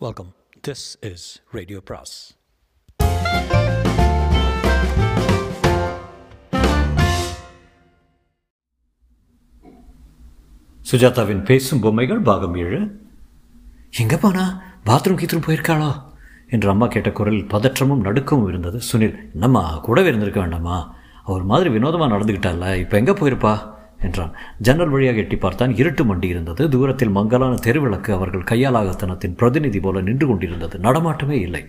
Welcome this is radio பிராஸ் சுஜாதாவின் பேசும் பொம்மைகள் பாகம் ஏழு. எங்கே போனா? பாத்ரூம் கீத்ரூம் போயிருக்காளோ? என்று அம்மா கேட்ட குரலில் பதற்றமும் நடுக்கமும் இருந்தது. சுனில் என்னம்மா கூடவே இருந்திருக்க வேண்டாமா? அவர் மாதிரி வினோதமாக நடந்துக்கிட்டால இப்போ எங்கே போயிருப்பா? என்றான். ஜன்னல் வழியாக எட்டி பார்த்தான் இருட்டு மண்டி இருந்தது. தூரத்தில் மங்கலான தெருவிளக்கு அவர்கள் கையாலாகத்தனத்தின் பிரதிநிதி போல நின்று கொண்டிருந்தது. நடமாட்டமே இல்லை.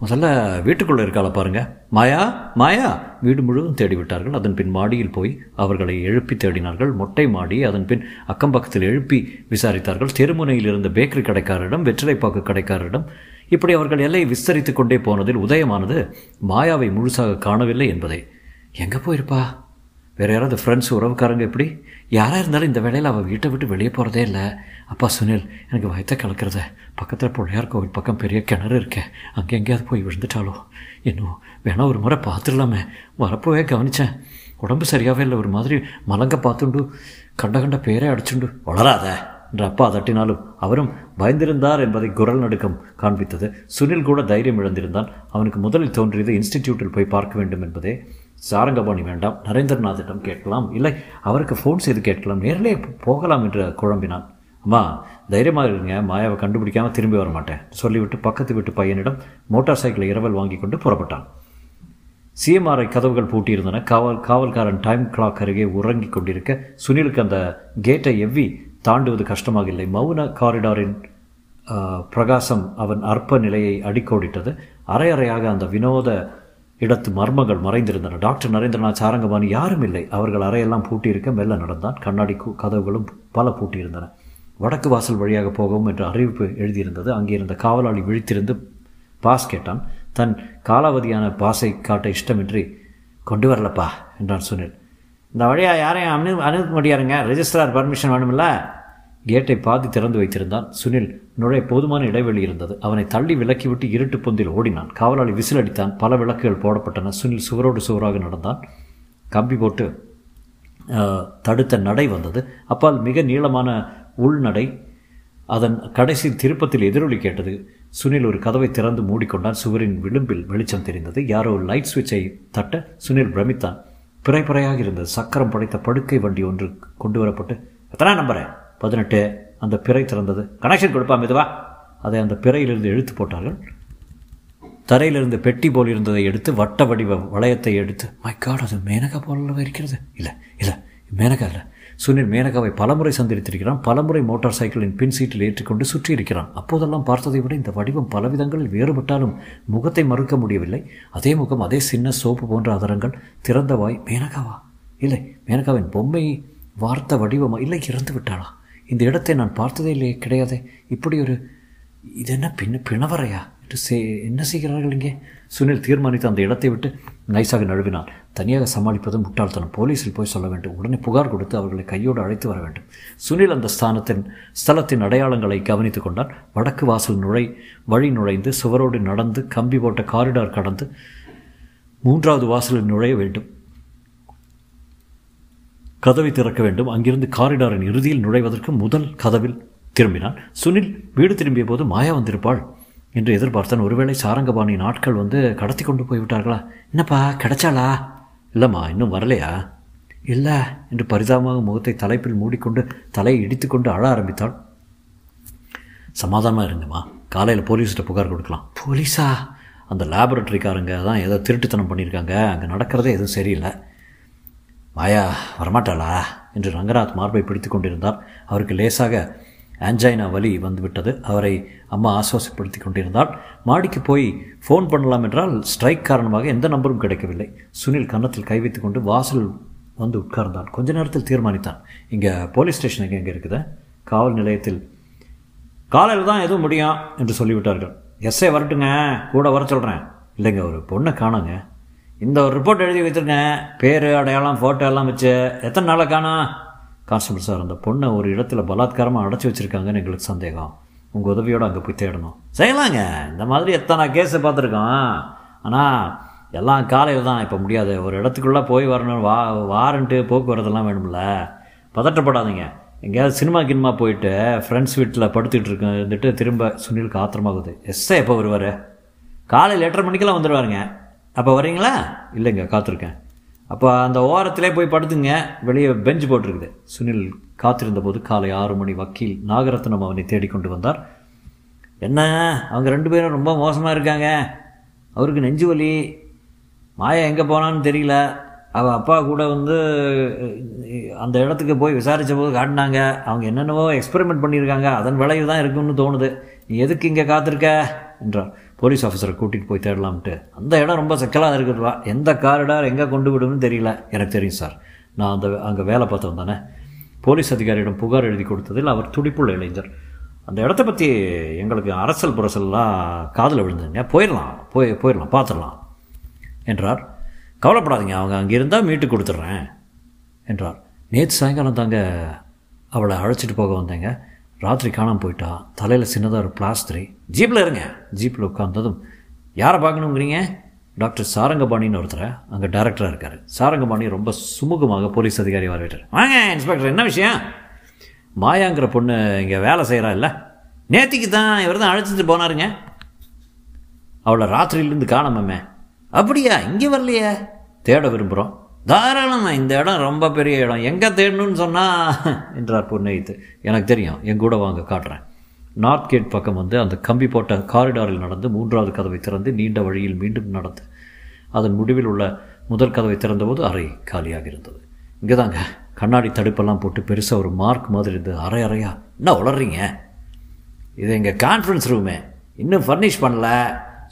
முதல்ல வீட்டுக்குள்ளே இருக்கால பாருங்க. மாயா மாயா! வீடு முழுவதும் தேடிவிட்டார்கள். அதன் பின் மாடியில் போய் அவர்களை எழுப்பி தேடினார்கள். மொட்டை மாடி அதன் பின் அக்கம் பக்கத்தில் எழுப்பி விசாரித்தார்கள். தெருமுனையில் இருந்த பேக்கரி கடைக்காரரிடம் வெற்றிலைப்பாக்கு கடைக்காரரிடம் இப்படி அவர்கள் எல்லையை விஸ்தரித்து கொண்டே போனதில் உதயமானது மாயாவை முழுசாக காணவில்லை என்பதை. எங்கே போயிருப்பா? வேறு யாராவது ஃப்ரெண்ட்ஸ் உறவுக்காரங்க எப்படி? யாராக இருந்தாலும் இந்த வேலையில் அவள் வீட்டை விட்டு வெளியே போகிறதே இல்லை. அப்பா சுனில் எனக்கு வயத்தை கலக்கிறத. பக்கத்தில் பிள்ளையார் கோவில் பக்கம் பெரிய கிணறு இருக்கேன் அங்கே எங்கேயாவது போய் விழுந்துட்டாலோ? இன்னும் வேணா ஒரு முறை பார்த்துடலாமே. வரப்போவே கவனித்தேன் உடம்பு சரியாகவே இல்லை. ஒரு மாதிரி மலங்க பார்த்துண்டு கண்ட கண்ட பேரே அடிச்சுண்டு வளராத என்று அப்பா தட்டினாலும் அவரும் பயந்திருந்தார் என்பதை குரல் நடுக்கம் காண்பித்தது. சுனில் கூட தைரியம் இழந்திருந்தான். அவனுக்கு முதலில் தோன்றியது இன்ஸ்டிடியூட்டில் போய் பார்க்க வேண்டும் என்பதே. சாரங்கபாணி வேண்டாம் நரேந்திரநாத்திடம் கேட்கலாம். இல்லை அவருக்கு ஃபோன் செய்து கேட்கலாம். நேரிலே போகலாம் என்று குழம்பினான். அம்மா தைரியமாக இருங்க மாயாவை கண்டுபிடிக்காமல் திரும்பி வர மாட்டேன். சொல்லிவிட்டு பக்கத்து வீட்டு பையனிடம் மோட்டார் சைக்கிளை இரவல் வாங்கி கொண்டு புறப்பட்டான். சிஎம்ஆர்ஐ கதவுகள் பூட்டியிருந்தன. காவல் காவல்காரன் டைம் கிளாக் அருகே உறங்கிக் கொண்டிருக்க சுனிலுக்கு அந்த கேட்டை எவ்வி தாண்டுவது கஷ்டமாக இல்லை. மௌன காரிடாரின் பிரகாசம் அவன் அற்ப நிலையை அடிக்கோடிட்டது. அரை அறையாக அந்த வினோத இடத்து மர்மங்கள் மறைந்திருந்தன. டாக்டர் நரேந்திரநாத் சாரங்கபாணி யாரும் இல்லை. அவர்கள் அறையெல்லாம் பூட்டியிருக்க மெல்ல நடந்தான். கண்ணாடி கதவுகளும் பல பூட்டியிருந்தன. வடக்கு வாசல் வழியாக போகவும் என்ற அறிவிப்பு எழுதியிருந்தது. அங்கே இருந்த காவலாளி விழித்திருந்து பாஸ் கேட்டான். தன் காலாவதியான பாஸை காட்ட இஷ்டமின்றி கொண்டு வரலப்பா என்றான் சுனில். இந்த வழியாக யாரையும் அனு அனுப்ப முடியாருங்க. Registrar permission வேணுமில்ல? கேட்டை பாதி திறந்து வைத்திருந்தான். சுனில் நுழைய போதுமான இடைவெளி இருந்தது. அவனை தள்ளி விலக்கிவிட்டு இருட்டு பொந்தில் ஓடினான். காவலாளி விசில் அடித்தான் பல விளக்குகள் போடப்பட்டன. சுனில் சுவரோடு சுவராக நடந்தான். கம்பி போட்டு தடுத்த நடை வந்தது. அப்பால் மிக நீளமான உள்நடை அதன் கடைசி திருப்பத்தில் எதிரொலி கேட்டது. சுனில் ஒரு கதவை திறந்து மூடிக்கொண்டான். சுவரின் விளிம்பில் வெளிச்சம் தெரிந்தது. யாரோ ஒரு லைட் சுவிட்சை தட்ட சுனில் பிரமித்தான். பிறை பிறையாக இருந்தது. சக்கரம் படைத்த படுக்கை வண்டி ஒன்று கொண்டு வரப்பட்டு எத்தனை நம்புறேன் பதினெட்டு அந்த பிறை திறந்தது. கனெக்ஷன் கொடுப்பா மெதுவா. அதை அந்த பிறையிலிருந்து இழுத்து போட்டார்கள். தரையிலிருந்து பெட்டி போல் இருந்ததை எடுத்து வட்ட வடிவ வளையத்தை எடுத்து மை காட் அது மேனகா போலவே இருக்கிறது. இல்லை இல்லை மேனகா இல்லை. சுனில் மேனகாவை பலமுறை சந்தித்திருக்கிறான். பலமுறை மோட்டார் சைக்கிளின் பின் சீட்டில் ஏற்றிக்கொண்டு சுற்றி இருக்கிறான் அப்போதெல்லாம் பார்த்ததை விட இந்த வடிவம் பலவிதங்களில் வேறுபட்டாலும் முகத்தை மறுக்க முடியவில்லை. அதே முகம் அதே சின்ன சோப்பு போன்ற அதரங்கள். திறந்த வாய் மேனகாவா? இல்லை மேனகாவின் பொம்மை வார்த்த வடிவமா? இல்லை இறந்து விட்டாளா இந்த இடத்தை நான் பார்த்ததே இல்லையே கிடையாதே. இப்படி ஒரு இது என்ன பின்ன பிணவரையா? என்று சே என்ன செய்கிறார்கள் இங்கே? சுனில் தீர்மானித்து அந்த இடத்தை விட்டு நைஸாக நழுவினான் தனியாக சமாளிப்பது முட்டாள்தனம். போலீஸில் போய் சொல்ல வேண்டும். உடனே புகார் கொடுத்து அவர்களை கையோடு அழைத்து வர வேண்டும். சுனில் அந்த ஸ்தானத்தின் ஸ்தலத்தின் அடையாளங்களை கவனித்து கொண்டான். வடக்கு வாசல் நுழை வழி நுழைந்து சுவரோடு நடந்து கம்பி போட்ட காரிடார் கடந்து மூன்றாவது வாசலில் நுழைய வேண்டும். கதவை திறக்க வேண்டும். அங்கிருந்து காரிடாரின் இறுதியில் நுழைவதற்கு முதல் கதவில் திரும்பினான். சுனில் வீடு திரும்பிய போது மாயா வந்திருப்பாள் என்று எதிர்பார்த்தான். ஒருவேளை சாரங்கபாணி நாட்கள் வந்து கடத்தி கொண்டு போய்விட்டார்களா என்னப்பா கிடைச்சாளா? இல்லைம்மா இன்னும் வரலையா? இல்லை என்று பரிதாபமாக முகத்தை தலைப்பில் மூடிக்கொண்டு தலையை இடித்துக்கொண்டு அழ ஆரம்பித்தாள். சமாதானமாக இருங்கம்மா. காலையில் போலீஸ்கிட்ட புகார் கொடுக்கலாம். போலீஸா? அந்த லேபரட்டரிக்காரங்க தான் ஏதோ திருட்டுத்தனம் பண்ணியிருக்காங்க. அங்கே நடக்கிறதே எதுவும் சரியில்லை. மாயா வரமாட்டாளா? என்று ரங்கநாத் மார்பை பிடித்து கொண்டிருந்தார். அவருக்கு லேசாக ஆன்ஜைனா வலி வந்துவிட்டது. அவரை அம்மா ஆசுவாசப்படுத்தி கொண்டிருந்தால் மாடிக்கு போய் ஃபோன் பண்ணலாம் என்றால் ஸ்ட்ரைக் காரணமாக எந்த நம்பரும் கிடைக்கவில்லை. சுனில் கன்னத்தில் கை வைத்து கொண்டு வாசல் வந்து உட்கார்ந்தான். கொஞ்ச நேரத்தில் தீர்மானித்தான். இங்கே போலீஸ் ஸ்டேஷன் எங்கே எங்கே இருக்குது? காவல் நிலையத்தில் காலையில் தான் எதுவும் முடியும் என்று சொல்லிவிட்டார்கள். எஸ்ஐ வரட்டுங்க. கூட வர சொல்கிறேன் இல்லைங்க ஒரு பொண்ணை காணுங்க. இந்த ஒரு ரிப்போர்ட் எழுதி வைத்துருங்க பேர் அடையாளம் ஃபோட்டோ எல்லாம் வச்சு எத்தனை நாளை காணோம் கான்ஸ்டபிள் சார் அந்த பொண்ணை ஒரு இடத்துல பலாத்காரமாக அடைச்சி வச்சுருக்காங்கன்னு எங்களுக்கு சந்தேகம். உங்கள் உதவியோடு அங்கே போய் தேடணும். செய்யலாங்க. இந்த மாதிரி எத்தனை கேஸை பார்த்துருக்கோம். ஆனால் எல்லாம் காலையில் தான். இப்போ முடியாது. ஒரு இடத்துக்குள்ளே போய் வரணும். வா வாரண்ட்டு போக்குவரத்தெல்லாம் வேணும்ல. பதட்டப்படாதீங்க. எங்கேயாவது சினிமா கினிமா போயிட்டு ஃப்ரெண்ட்ஸ் வீட்டில் படுத்துக்கிட்டு இருக்கேன் இருந்துட்டு திரும்ப சுனிலுக்கு ஆத்திரமாகுது. எஸ்ஸே எப்போ வருவார்? காலையில் எட்டரை மணிக்கெல்லாம் வந்துடுவாருங்க அப்போ வரீங்களா? இல்லைங்க காத்திருக்கேன். அப்போ அந்த ஓரத்திலே போய் படுத்துங்க. வெளியே பெஞ்ச் போட்டிருக்குது. சுனில் காத்திருந்த போது காலை ஆறு மணி வக்கீல் நாகரத்னம் அவனை தேடிக்கொண்டு வந்தார். என்ன? அவங்க ரெண்டு பேரும் ரொம்ப மோசமாக இருக்காங்க. அவருக்கு நெஞ்சு வலி. மாயா எங்கே போனான்னு தெரியல. அவள் அப்பா கூட வந்து அந்த இடத்துக்கு போய் விசாரித்த போது காட்டினாங்க. அவங்க என்னென்னவோ எக்ஸ்பெரிமெண்ட் பண்ணியிருக்காங்க. அதன் விளைவு தான் இருக்குன்னு தோணுது. நீ எதுக்கு இங்கே காத்திருக்க? என்றார். போலீஸ் ஆஃபீஸரை கூட்டிகிட்டு போய் தேடலாம்ட்டு. அந்த இடம் ரொம்ப சிக்கலாக இருக்குதுவா எந்த காரிடார் எங்கே கொண்டு விடும்னு தெரியல. எனக்கு தெரியும் சார். நான் அந்த அங்கே வேலை பார்த்தவன் தானே. போலீஸ் அதிகாரியிடம் புகார் எழுதி கொடுத்ததில் அவர் துடிப்புள்ள இளைஞர். அந்த இடத்த பற்றி எங்களுக்கு அரசல் புரசல்லாம் காதில் விழுந்துங்க போயிடலாம். போய் போயிடலாம். பார்த்துடலாம் என்றார். கவலைப்படாதீங்க. அவங்க அங்கே இருந்தால் மீட்டு கொடுத்துட்றேன். என்றார். நேற்று சாயங்காலம் தாங்க அவளை அழைச்சிட்டு போக வந்தேங்க. ராத்திரி காணாமல் போயிட்டா தலையில் சின்னதாக ஒரு பிளாஸ்டரி. ஜீப்பில் இருங்க. ஜீப்பில் உட்காந்ததும் யாரை பார்க்கணுங்கிறீங்க? டாக்டர் சாரங்கபாணின்னு ஒருத்தர் அங்கே டைரக்டராக இருக்கார். சாரங்கபாணி ரொம்ப சுமூகமாக போலீஸ் அதிகாரி வரவேற்றார். வாங்க இன்ஸ்பெக்டர் என்ன விஷயம்? மாயாங்கிற பொண்ணு இங்கே வேலை செய்கிறா இல்லை? நேத்திக்கு தான் இவர் தான் அழைச்சிட்டு போனாருங்க. அவளை ராத்திரியிலேருந்து காணாமமே. அப்படியா இங்கே வரலையே? தேட விரும்புகிறோம் தாராளமா இந்த இடம் ரொம்ப பெரிய இடம். எங்கே தேடணும்னு சொன்னால் என்றார் புன்னகைத்து. எனக்கு தெரியும் என் கூட வாங்க காட்டுறேன். நார்த் கேட் பக்கம் வந்து அந்த கம்பி போட்ட காரிடாரில் நடந்து மூன்றாவது கதவை திறந்து நீண்ட வழியில் மீண்டும் நடந்து அதன் முடிவில் உள்ள முதல் கதவை திறந்தபோது அறை காலியாக இருந்தது. இங்கே தாங்க கண்ணாடி தடுப்பெல்லாம் போட்டு பெருசாக ஒரு மார்க் மாதிரி இருந்தது அரை அறையா. என்ன உளறீங்க? இது எங்கள் கான்ஃபரன்ஸ் ரூமே இன்னும் ஃபர்னிஷ் பண்ணல.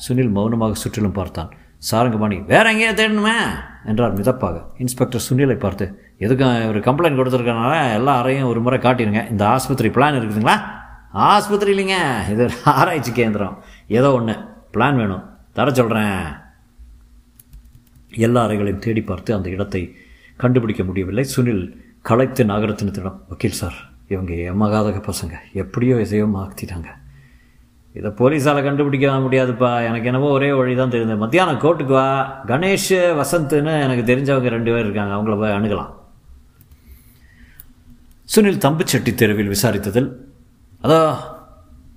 சுனில் மௌனமாக சுற்றிலும் பார்த்தான். சாரங்கபாணி வேற எங்கேயா தேடணுமே? என்றார் மிதப்பாக. இன்ஸ்பெக்டர் சுனிலை பார்த்து எதுக்கும் ஒரு கம்ப்ளைண்ட் கொடுத்துருக்கனால எல்லா அறையும் ஒரு முறை காட்டிடுங்க. இந்த ஆஸ்பத்திரி பிளான் இருக்குதுங்களா? ஆஸ்பத்திரி இல்லைங்க. இது ஆராய்ச்சி கேந்திரம். ஏதோ ஒன்று பிளான் வேணும். தர சொல்கிறேன் எல்லா அறைகளையும் தேடி பார்த்து அந்த இடத்தை கண்டுபிடிக்க முடியவில்லை. சுனில் களைத்து நாகரத்தினத்திடம் வக்கீல் சார் இவங்க எமகாதக பசங்க. எப்படியோ எதையோ மாற்றிட்டாங்க இதை போலீஸால் கண்டுபிடிக்க முடியாதுப்பா. எனக்கு என்னவோ ஒரே வழி தான் தெரிஞ்சது மத்தியானம் கோர்ட்டுக்கு வா. கணேஷ் வசந்த்னு எனக்கு தெரிஞ்சவங்க ரெண்டு பேர் இருக்காங்க. அவங்கள போய் அணுகலாம். சுனில் தம்புச்செட்டி தெருவில் விசாரித்ததில் அதோ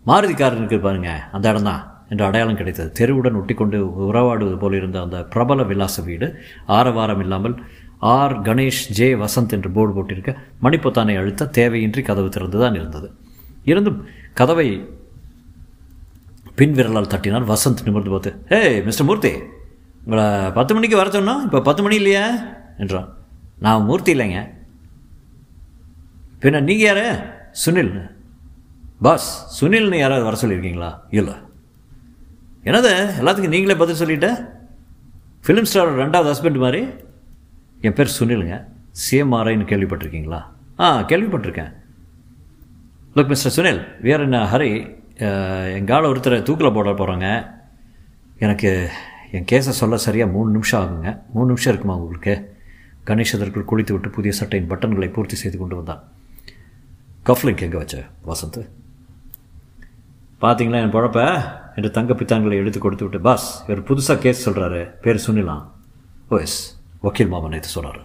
மாருதிக்காரனுக்கு பாருங்க. அந்த இடம்தான் என்ற அடையாளம் கிடைத்தது. தெருவுடன் ஒட்டிக்கொண்டு உறவாடுவது போல இருந்த அந்த பிரபல விலாச வீடு ஆரவாரம் இல்லாமல் ஆர். கணேஷ் ஜே. வசந்த் என்று போர்டு போட்டிருக்க மணிப்பொத்தானை அழுத்த தேவையின்றி கதவு திறந்துதான் இருந்தது. இருந்தும் கதவை பின் விரலால் தட்டினார் வசந்த் நிமிர்ந்து பார்த்து ஹே மிஸ்டர் மூர்த்தி உங்களை பத்து மணிக்கு வர சொன்னோம் இப்போ பத்து மணி இல்லையா? என்றான். நான் மூர்த்தி இல்லைங்க. பின்ன நீங்கள் யார்? சுனில். பாஸ் சுனில்னு யாராவது வர சொல்லியிருக்கீங்களா? இல்லை. என்னது எல்லாத்துக்கும் நீங்களே பதில் சொல்லிட்ட? ஃபிலிம் ஸ்டாரோட ரெண்டாவது ஹஸ்பண்ட் மாதிரி. என் பேர் சுனிலுங்க. சிஎம்ஆர்ஐன்னு கேள்விப்பட்டிருக்கீங்களா? ஆ கேள்விப்பட்டிருக்கேன். லுக் மிஸ்டர் சுனில் வேறு இன் ஹரி எங்கால ஒருத்தரை தூக்கில் போட போகிறாங்க எனக்கு என் கேஸை சொல்ல சரியாக மூணு நிமிஷம் ஆகுங்க. மூணு நிமிஷம் இருக்குமா உங்களுக்கு? கணேஷ் அதற்குள் குளித்து விட்டு புதிய சட்டையின் பட்டன்களை பூர்த்தி செய்து கொண்டு வந்தான். கஃப்லிங்க் எங்கே வச்ச வசந்த்? பார்த்தீங்களா என் பழப்ப? என்று தங்க பித்தான்களை எடுத்து கொடுத்து விட்டு பாஸ் இவர் புதுசாக கேஸ் சொல்கிறாரு பேர் சுனிலாம் ஓ எஸ். வக்கீல் மாமன் இது சொல்கிறாரு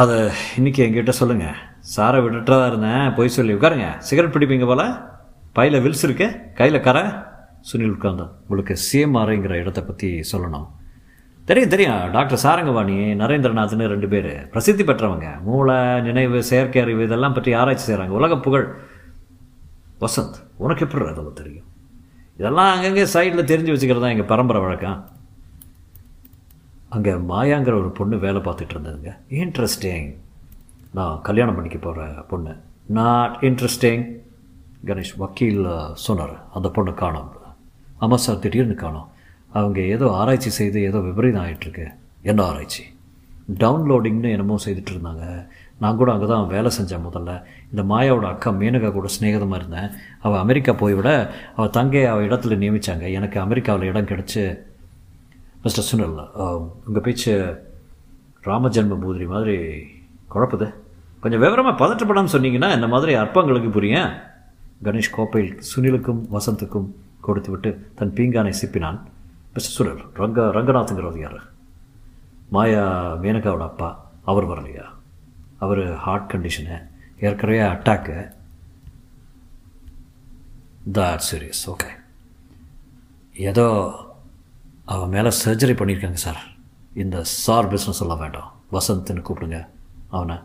அதை இன்றைக்கி என்கிட்ட சொல்லுங்கள் சாரை விட்டுட்டா இருந்தேன். போய் சொல்லி உட்காருங்க. சிகரெட் பிடிப்பீங்க போல? பையில் வில்ஸ் இருக்கு. கையில் கரை. சுனில் உட்கார்ந்தான் உங்களுக்கு சிஎம்ஆர்ங்கிற இடத்த பற்றி சொல்லணும். தெரியும் தெரியும். டாக்டர் சாரங்கவாணி நரேந்திரநாத்னு ரெண்டு பேர். பிரசித்தி பெற்றவங்க. மூளை நினைவு செயற்கை அறிவு இதெல்லாம் பற்றி ஆராய்ச்சி செய்கிறாங்க உலக புகழ். வசந்த் உனக்கு எப்படி அதெல்லாம் தெரியும்? இதெல்லாம் அங்கங்கே சைடில் தெரிஞ்சு வச்சுக்கிறது தான் எங்கள் பரம்பரை வழக்கம். அங்கே மாயாங்கிற ஒரு பொண்ணு வேலை பார்த்துட்டு இருந்ததுங்க. இன்ட்ரெஸ்டிங் நான் கல்யாணம் பண்ணிக்க போகிற பொண்ணு. நாட் இன்ட்ரெஸ்டிங் கணேஷ் வக்கீல் சொன்னார். அந்த பொண்ணு காணோம். ஆமாம் சார் திடீர்னு காணோம். அவங்க ஏதோ ஆராய்ச்சி செய்து ஏதோ விபரீதம் ஆகிட்டுருக்கு என்ன ஆராய்ச்சி? டவுன்லோடிங்னு என்னமோ செய்துட்டு இருந்தாங்க. நான் கூட அங்கே தான் வேலை செஞ்சேன் முதல்ல. இந்த மாயாவோட அக்கா மேனகா கூட ஸ்நேகிதமாக இருந்தேன். அவள் அமெரிக்கா போய் விட அவள் தங்கை அவள் இடத்துல நியமித்தாங்க எனக்கு அமெரிக்காவில் இடம் கிடச்சி மிஸ்டர் சுனில் உங்கள் பேச்சு ராமஜென்ம பூதிரி மாதிரி குழப்புது. கொஞ்சம் விவரமாக பதற்றப்படாமல் சொன்னீங்கன்னா இந்த மாதிரி அற்பங்களுக்கு புரியும் கணேஷ் கோப்பையில் சுனிலுக்கும் வசந்துக்கும் கொடுத்து விட்டு தன் பீங்கானை சிப்பினான் மிஸ்டர் சுனில். ரங்க ரங்கநாத்ங்கிறது யார் மாயா மேனகாவோட அப்பா அவர் வரலையா? அவர் ஹார்ட் கண்டிஷனு ஏற்கனவே அட்டாக்கு தட் சீரியஸ் ஓகே ஏதோ அவன் மேலே சர்ஜரி பண்ணியிருக்காங்க சார் இந்த சார் பிஸ்னஸ் எல்லாம் வேண்டாம். வசந்த்னு கூப்பிடுங்க அவனை.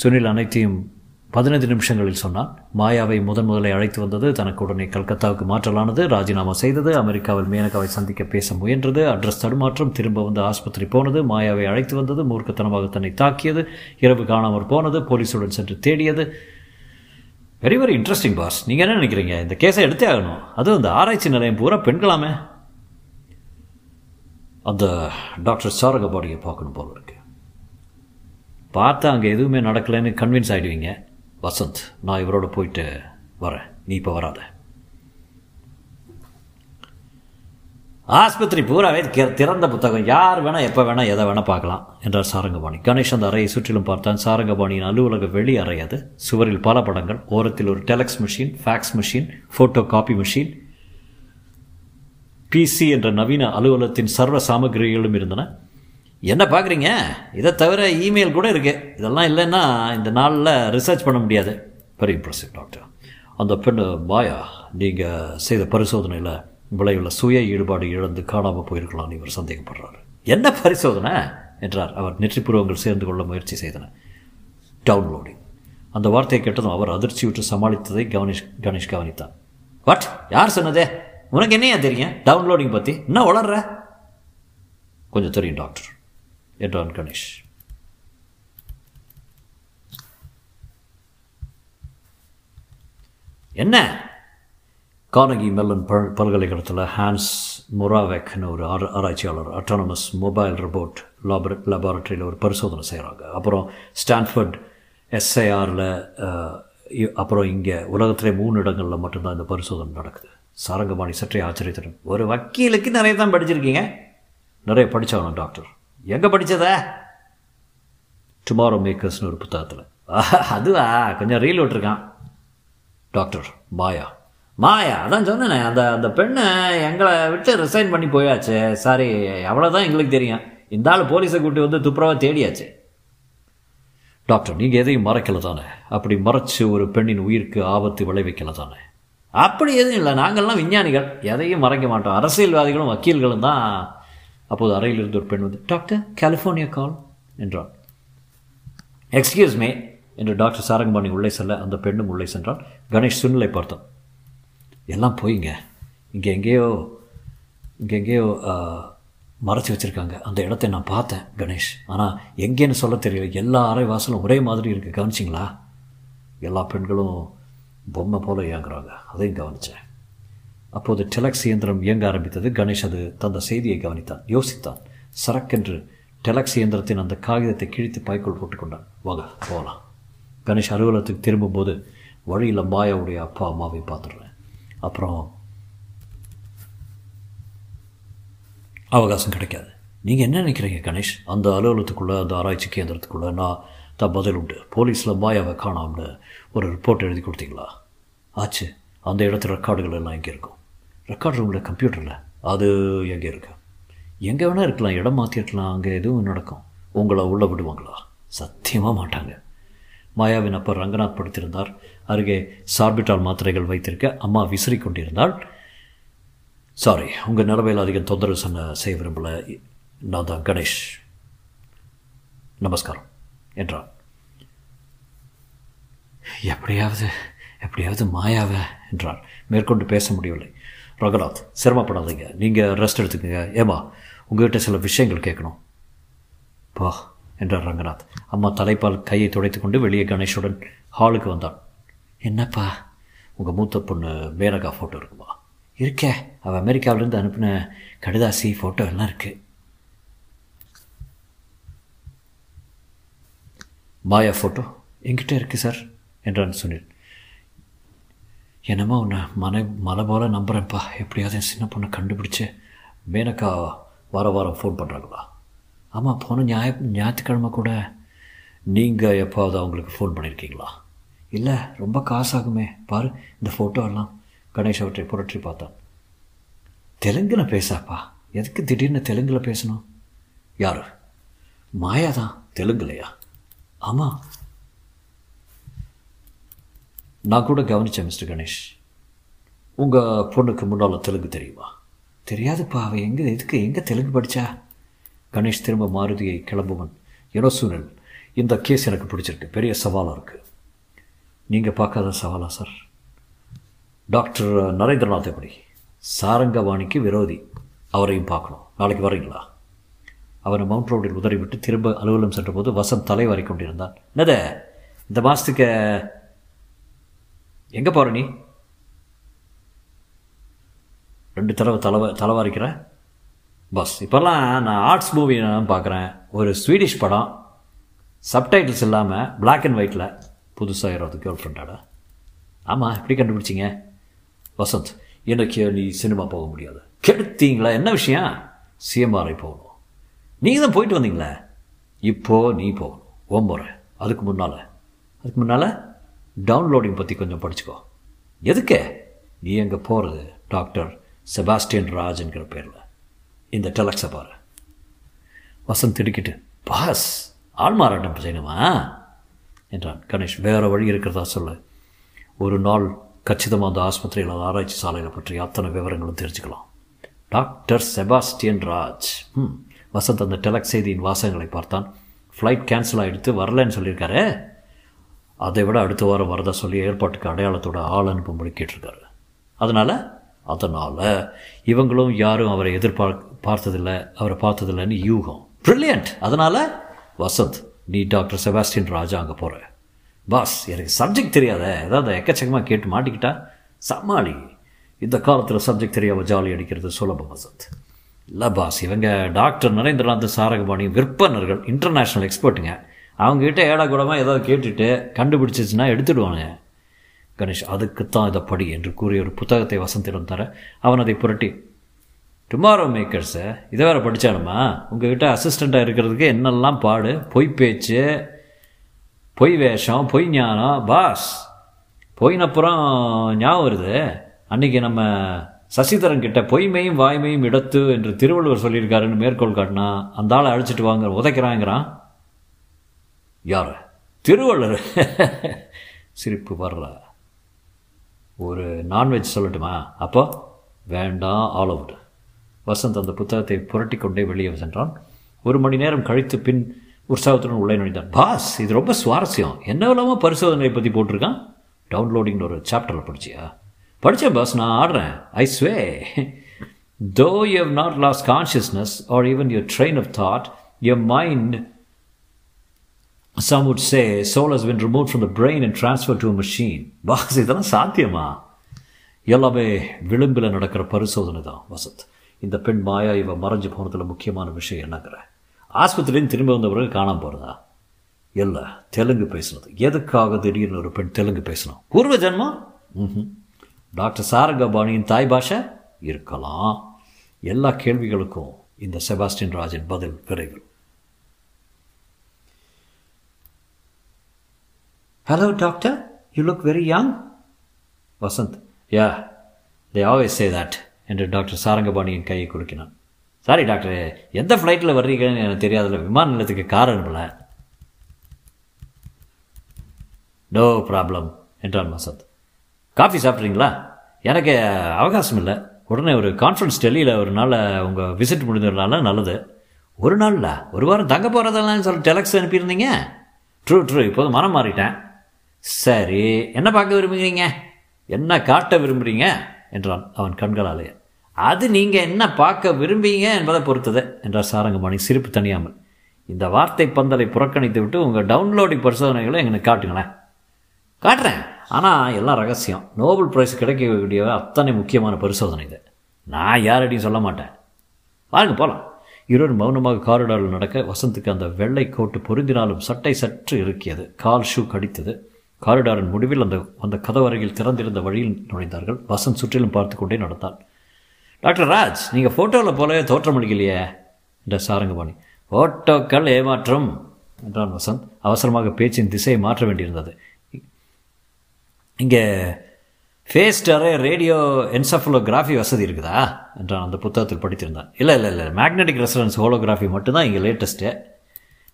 சுனில் அனைத்தையும் பதினைந்து நிமிஷங்களில் சொன்னான். மாயாவை முதன் முதலை அழைத்து வந்தது தனக்கு உடனே கல்கத்தாவுக்கு மாற்றலானது ராஜினாமா செய்தது அமெரிக்காவில் மேனகாவை சந்திக்க பேச முயன்றது அட்ரஸ் தடுமாற்றம் திரும்ப வந்து ஆஸ்பத்திரி போனது மாயாவை அழைத்து வந்தது மூர்க்கத்தனமாக தன்னை தாக்கியது இரவு காணாமற் போனது போலீஸுடன் சென்று தேடியது. வெரி வெரி இன்ட்ரெஸ்டிங் பாஸ் நீங்கள் என்ன நினைக்கிறீங்க? இந்த கேஸை எடுத்தே ஆகணும். அதுவும் இந்த ஆராய்ச்சி நிலையம் பூரா பெண்களாமே. அந்த டாக்டர் சாரகபாடியை பார்க்கணும் போல இருக்கு. பார்த்தா அங்கே எதுவுமே நடக்கலைன்னு கன்வின்ஸ் ஆகிடுவீங்க வசந்த் நான் இவரோட போயிட்டு வரேன். நீ இப்போ வராத. ஆஸ்பத்திரி பூராவே திறந்த புத்தகம். யார் வேணால் எப்போ வேணால் எதை வேணால் பார்க்கலாம் என்றார் சாரங்கபாணி. கணேஷ் அந்த அறையை சுற்றிலும் பார்த்தான். சாரங்கபாணியின் அலுவலக வெளி அறை அது. சுவரில் பல படங்கள். ஓரத்தில் ஒரு telex machine fax machine photocopy machine PC என்ற நவீன அலுவலகத்தின் சர்வ சாமகிரிகளும் இருந்தன. என்ன பார்க்குறீங்க? இதை தவிர இமெயில் கூட இருக்குது இதெல்லாம் இல்லைன்னா இந்த நாளில் ரிசர்ச் பண்ண முடியாது. வெரி இம்ப்ரெசிவ் டாக்டர் அந்த பெண்ணு மாயா நீங்கள் செய்த பரிசோதனையில் விளைவுள்ள சுய ஈடுபாடு இழந்து காணாமல் போயிருக்கலாம்னு இவர் சந்தேகப்படுறாரு. என்ன பரிசோதனை? என்றார். அவர் நெற்றிப்புருவங்கள் சேர்ந்து கொள்ள முயற்சி செய்தன டவுன்லோடிங் அந்த வார்த்தையை கேட்டதும் அவர் அதிர்ச்சியுற்று சமாளித்ததை கவனிஷ் கணேஷ் கவனித்தான் வாட் யார் சொன்னதே? உனக்கு என்னையா தெரியும்? டவுன்லோடிங் பற்றி என்ன வளர்ற கொஞ்சம் தெரியும் டாக்டர் என்றான் கணேஷ் என்ன? கானகி மெல்லன் பல் பல்கலைக்கழகத்தில் ஹான்ஸ் மொராவெக்னு ஒரு ஆர் ஆராய்ச்சியாளர் அட்டானமஸ் மொபைல் ரோபோட் லாபர லேபார்ட்டரியில் ஒரு பரிசோதனை செய்கிறாங்க அப்புறம் ஸ்டான்ஃபர்ட் எஸ்ஐஆரில் அப்புறம் இங்கே உலகத்திலே மூணு இடங்களில் மட்டும்தான் இந்த பரிசோதனை நடக்குது. சாரங்கபாணி சற்றே ஆச்சரியத்துடன் ஒரு வக்கீலுக்கு நிறைய தான் படிச்சிருக்கீங்க? நிறைய படித்தவனும் டாக்டர். எங்கே படித்ததா டுமாரோ மேக்கர்ஸ்னு ஒரு புத்தகத்தில். அதுவா? கொஞ்சம் ரீல் விட்டுருக்கான். டாக்டர் மாயா. மாயா அதான் சொன்னேனே அந்த அந்த பெண்ணை எங்களை விட்டு ரிசைன் பண்ணி போயாச்சு. சாரி அவ்வளோதான் எங்களுக்கு தெரியும். இந்த ஆள் போலீஸை கூட்டி வந்து துப்புரவாக தேடியாச்சு. டாக்டர் நீங்கள் எதையும் மறைக்கல தானே? அப்படி மறைச்சு ஒரு பெண்ணின் உயிருக்கு ஆபத்து விளைவிக்கல தானே? அப்படி எதுவும் இல்லை. நாங்கள்லாம் விஞ்ஞானிகள். எதையும் மறைக்க மாட்டோம். அரசியல்வாதிகளும் வக்கீல்களும் தான். அப்போது அறையில் இருந்து ஒரு பெண் வந்து டாக்டர் கலிஃபோர்னியா கால் என்றாள். எக்ஸ்கியூஸ் மீ என்று டாக்டர் சாரங்கபாணி உள்ளே செல்ல அந்த பெண்ணும் உள்ளே சென்றால் கணேஷ் சுனிலை பார்த்தான் எல்லாம் போயிங்க. இங்கே எங்கேயோ இங்கே எங்கேயோ மறைச்சி வச்சுருக்காங்க. அந்த இடத்த நான் பார்த்தேன் கணேஷ். ஆனால் எங்கேன்னு சொல்ல தெரியல. எல்லா அறை வாசலும் ஒரே மாதிரி இருக்குது கவனிச்சிங்களா? எல்லா பெண்களும் பொம்மை போல இயங்குறாங்க. அதையும் கவனித்தேன் அப்போது டெலக்ஸ் இயந்திரம் இயங்க ஆரம்பித்தது. கணேஷ் அது தந்த செய்தியை கவனித்தான். யோசித்தான். சரக்கென்று டெலக்ஸ் இயந்திரத்தின் அந்த காகிதத்தை கிழித்து பாய்க்குள் போட்டுக்கொண்டான். வாங்க போகலாம் கணேஷ் அலுவலகத்துக்கு திரும்பும்போது வழியில் மாயாவுடைய அப்பா அம்மாவை பார்த்துடுறேன். அப்புறம் அவகாசம் கிடைக்காது. நீங்கள் என்ன நினைக்கிறீங்க கணேஷ்? அந்த அலுவலகத்துக்குள்ளே அந்த ஆராய்ச்சி கேந்திரத்துக்குள்ளே நான் தான் பதில் உண்டு. போலீஸில் மாயாவை காணாம்னு ஒரு ரிப்போர்ட் எழுதி கொடுத்தீங்களா? ஆச்சு. அந்த இடத்துல ரெக்கார்டுகள் எல்லாம் எங்கே இருக்கும்? ரெக்கார்ட் ரூமில் கம்ப்யூட்டரில் அது எங்கே இருக்கு? எங்கே வேணால் இருக்கலாம் இடம் மாற்றிருக்கலாம் அங்கே எதுவும் நடக்கும். உங்களை உள்ளே விடுவாங்களா? சத்தியமாக மாட்டாங்க. மாயாவின் அப்பா ரங்கநாத் படுத்திருந்தார். அருகே சார்பிட்டால் மாத்திரைகள் வைத்திருக்க அம்மா விசிறி கொண்டிருந்தாள். சாரி உங்கள் நிலவையில் அதிகம் தொந்தரவு சொன்ன செய்ய விரும்பல. நான் தான் கணேஷ். நமஸ்காரம். என்றான். எப்படியாவது எப்படியாவது மாயாவை என்றான் மேற்கொண்டு பேச முடியவில்லை. ரகுநாத் சிரமப்படாதீங்க. நீங்கள் ரெஸ்ட் எடுத்துக்கோங்க. ஏமா உங்ககிட்ட சில விஷயங்கள் கேட்கணும். பா என்றார் ரங்கநாத் அம்மா தலைப்பால் கையை துடைத்து கொண்டு வெளியே கணேஷுடன் ஹாலுக்கு வந்தான் என்னப்பா? உங்கள் மூத்த பொண்ணு மேனகா ஃபோட்டோ இருக்குமா? இருக்கே. அவள் அமெரிக்காவிலேருந்து அனுப்பின கடிதாசி ஃபோட்டோ எல்லாம் இருக்குது மாயா ஃபோட்டோ என்கிட்ட இருக்குது சார் என்றான் சுனில். என்னமோ உன்னை மனை மலை போல நம்புகிறேன்ப்பா எப்படியாவது என் சின்ன பொண்ணை கண்டுபிடிச்சு மேனக்கா வார வாரம் ஃபோன் பண்ணுறாங்களா ஆமாம் போன ஞாய ஞாயிற்றுக்கிழமை கூட நீங்கள் எப்போது அவங்களுக்கு ஃபோன் பண்ணியிருக்கீங்களா இல்லை ரொம்ப காசாகுமே. பாரு இந்த ஃபோட்டோ எல்லாம் கணேஷ் அவற்றை புரட்டி பார்த்தான். தெலுங்கில் பேசாப்பா. எதுக்கு திடீர்னு தெலுங்கில் பேசணும்? யார்? மாயா தான் தெலுங்குலையா? ஆமாம் நான் கூட கவனித்தேன் மிஸ்டர் கணேஷ். உங்கள் பொண்ணுக்கு முன்னால் தெலுங்கு தெரியுமா? தெரியாதுப்பா அவள் எங்கே எதுக்கு எங்கே தெலுங்கு படித்தா கணேஷ் திரும்ப மாருதியை கிளம்புவன். ஏனோ சூழல் இந்த கேஸ் எனக்கு பிடிச்சிருக்கு. பெரிய சவாலாக இருக்குது நீங்கள் பார்க்காத சவாலா சார். டாக்டர் நரேந்திரநாத் எப்படி? சாரங்கவாணிக்கு விரோதி. அவரையும் பார்க்கணும். நாளைக்கு வரீங்களா? அவனை மவுண்ட் ரோடில் உதறிவிட்டு திரும்ப அலுவலகம் சென்றபோது வசந்த் தலைவாரி கொண்டிருந்தான். என்னது? இந்த மாதத்துக்கு எங்கே போகிற நீ? ரெண்டு தடவை தலைவ தலைவாரிக்கிற? பஸ் இப்போல்லாம் நான் ஆர்ட்ஸ் மூவி நான் பார்க்குறேன் ஒரு ஸ்வீடிஷ் படம். சப்டைட்டில்ஸ் இல்லாமல் பிளாக் அண்ட் ஒயிட்டில் புதுசாக யாராவது கேர்ள் ஃப்ரெண்டாடா ஆமாம் எப்படி கண்டுபிடிச்சிங்க? வசந்த் எனக்கு நீ சினிமா போக முடியாது. கெடுத்தீங்களா? என்ன விஷயம்? சிஎம்ஆர்ஐ போகணும். நீங்கள் தான் போயிட்டு வந்தீங்களே? இப்போது நீ போகணும். ஓம்புற அதுக்கு முன்னால். அதுக்கு முன்னால்? டவுன்லோடிங் பற்றி கொஞ்சம் படிச்சுக்கோ. எதுக்கு? நீ எங்கே போகிறது டாக்டர் செபாஸ்டியன் ராஜ்ங்கிற பேரில். இந்த டெலக்ஸை பாரு. வசந்த் திடுக்கிட்டு பாஸ் ஆள்மாறாட்டம் செய்யணுமா? என்றான். கணேஷ் வேறு வழி இருக்கிறதா சொல்ல. ஒரு நாள் கச்சிதமாக அந்த ஆஸ்பத்திரியில் ஆராய்ச்சி சாலையில் பற்றி அத்தனை விவரங்களும் தெரிஞ்சுக்கலாம். டாக்டர் செபாஸ்டியன் ராஜ் ம். வசந்த் அந்த டெலக்ஸ் செய்தியின் வாசகங்களை பார்த்தான். ஃப்ளைட் கேன்சல் ஆகிடுத்து வரலன்னு சொல்லியிருக்காரு. அதை விட அடுத்த வாரம் வரதா சொல்லி ஏற்பாட்டுக்கு அடையாளத்தோட ஆள் அனுப்பும்படி கேட்டிருக்காரு. அதனால் அதனால் இவங்களும் யாரும் அவரை எதிர்பார்க் பார்த்ததில்லை அவரை பார்த்ததில்லைன்னு யூகம். ப்ரில்லியண்ட் அதனால் வசந்த் நீ டாக்டர் செபாஸ்டின் ராஜா அங்கே போகிற பாஸ் எனக்கு சப்ஜெக்ட் தெரியாத. ஏதாவது எக்கச்சக்கமாக கேட்டு மாட்டிக்கிட்டா? சமாளி. இந்த காலத்தில் சப்ஜெக்ட் தெரியாமல் ஜாலி அடிக்கிறது சுலபம் வசந்த். இல்லை பாஸ் இவங்க டாக்டர் நரேந்திரநாத் சாரகபாணி விற்பனர்கள் இன்டர்நேஷ்னல் எக்ஸ்பர்ட்டுங்க அவங்ககிட்ட ஏடாகூடமாக ஏதாவது கேட்டுட்டு கண்டுபிடிச்சிச்சுன்னா எடுத்துடுவானுங்க கணேஷ் அதுக்குத்தான் இதை படி என்று கூறிய ஒரு புத்தகத்தை வசந்திடம் தர அவன் அதை புரட்டி டுமாரோ மேக்கர்ஸை இதை வேறு படித்தானுமா உங்ககிட்ட அசிஸ்டண்ட்டாக இருக்கிறதுக்கு என்னெல்லாம் பாடு? பொய் பேச்சு பொய் வேஷம் பொய் ஞானம். பாஸ் பொய்னப்புறம் ஞாபகம் வருது. அன்றைக்கி நம்ம சசிதரன் கிட்ட பொய்மையும் வாய்மையும் இடத்து என்று திருவள்ளுவர் சொல்லியிருக்காருன்னு மேற்கோள் காட்டினா அந்த ஆளை அழைச்சிட்டு வாங்க உதைக்கிறாங்கிறான். யார்? திருவள்ளுவர். சிரிப்பு வர்ற. ஒரு நான்வெஜ் சொல்லட்டுமா? அப்போ வேண்டாம் ஆல் அவுட் வசந்த் அந்த புத்தகத்தை புரட்டி கொண்டே வெளியே சென்றான். ஒரு மணி நேரம் கழித்து பின் உற்சாகத்துடன் உள்ளே நுழைந்தான். பாஸ் இது ரொம்ப சுவாரஸ்யம். என்னவெல்லாமோ பரிசோதனை பற்றி போட்டிருக்கான்? டவுன்லோடிங்னு ஒரு சாப்டரில் படிச்சியா? படித்தேன் பாஸ். நான் ஆடுறேன். I sway though you have not lost consciousness or even your train of thought your mind some would say soul has been remove from the brain and transfer to machine boss இதெல்லாம் சாத்தியமா? எல்லாமே விளிம்பில் நடக்கிற பரிசோதனை தான் வசத். இந்த பெண் மாயா இவ மறைஞ்சு போனதில் முக்கியமான விஷயம் என்னங்கிற. ஆஸ்பத்திரியும் திரும்ப வந்த பிறகு காணாமல் போகிறதா இல்லை தெலுங்கு பேசுனது. எதுக்காக திடீர்னு ஒரு பெண் தெலுங்கு பேசணும் பூர்வ ஜென்மம் ம் டாக்டர் சாரங்கபாணியின் தாய் பாஷை? இருக்கலாம். எல்லா கேள்விகளுக்கும் இந்த செபாஸ்டின் ராஜின் பதில் விரைவில். Hello, doctor. You look very young. Vasanth. Ya they always say that என்று டாக்டர் சாரங்கபாணியின் கையை குலுக்கினான். சாரி டாக்டர் எந்த ஃப்ளைட்டில் வர்றீங்கன்னு எனக்கு தெரியாதுல்ல விமான நிலையத்துக்கு கார் அனுப்பல நோ ப்ராப்ளம் என்றான் வசந்த். காஃபி சாப்பிட்றீங்களா? எனக்கு அவகாசம் இல்லை. உடனே ஒரு கான்ஃபரன்ஸ் டெல்லியில் ஒரு நாள் உங்கள் விசிட் முடிஞ்சதுனால நல்லது. ஒரு நாளில் ஒரு வாரம் தங்க போகிறதெல்லாம் சொல்லி டெலக்ஸ் அனுப்பியிருந்தீங்க? ட்ரூ ட்ரூ இப்போது மனம் மாறிட்டேன். சரி என்ன பார்க்க விரும்புகிறீங்க? என்ன காட்ட விரும்புகிறீங்க என்றான் அவன் கண்களாலேயே அது நீங்கள் என்ன பார்க்க விரும்புகிறீங்க என்பதை பொறுத்தது என்றார் சாரங்கமணி சிரிப்பு தனியாமல் இந்த வார்த்தை பந்தலை புறக்கணித்து விட்டு உங்கள் டவுன்லோடிங் பரிசோதனைகளை எங்களுக்கு காட்டுங்களேன். காட்டுறேன். ஆனால் எல்லாம் ரகசியம். நோபல் ப்ரைஸ் கிடைக்கக்கூடிய அத்தனை முக்கியமான பரிசோதனை இது. நான் யாரடியும் சொல்ல மாட்டேன். வாருங்க போகலாம் இருவரும் மௌனமாக காரிடாரில் நடக்க வசந்துக்கு அந்த வெள்ளை கோட்டு பொருந்தினாலும் சட்டை சற்று இருக்கியது கால் ஷூ கடித்தது. காரிடாரின் முடிவில் அந்த அந்த கதவரையில் திறந்திருந்த வழியில் நுழைந்தார்கள். வசந்த் சுற்றிலும் பார்த்து கொண்டே நடந்தான். டாக்டர் ராஜ் நீங்கள் ஃபோட்டோவில் போலவே தோற்றமளிக்கலையே என்ற சாரங்கபாணி. ஃபோட்டோக்கள் ஏமாற்றம் என்றான் வசந்த். அவசரமாக பேச்சின் திசையை மாற்ற வேண்டியிருந்தது. இங்கே ஃபேஸ் டரே ரேடியோ என்சஃபலோகிராஃபி வசதி இருக்குதா என்றான் அந்த புத்தகத்தில் படித்திருந்தான். இல்லை இல்லை இல்லை மேக்னெட்டிக் ரெசரன்ஸ் ஹோலோகிராஃபி மட்டும்தான் இங்கே லேட்டஸ்ட்டு.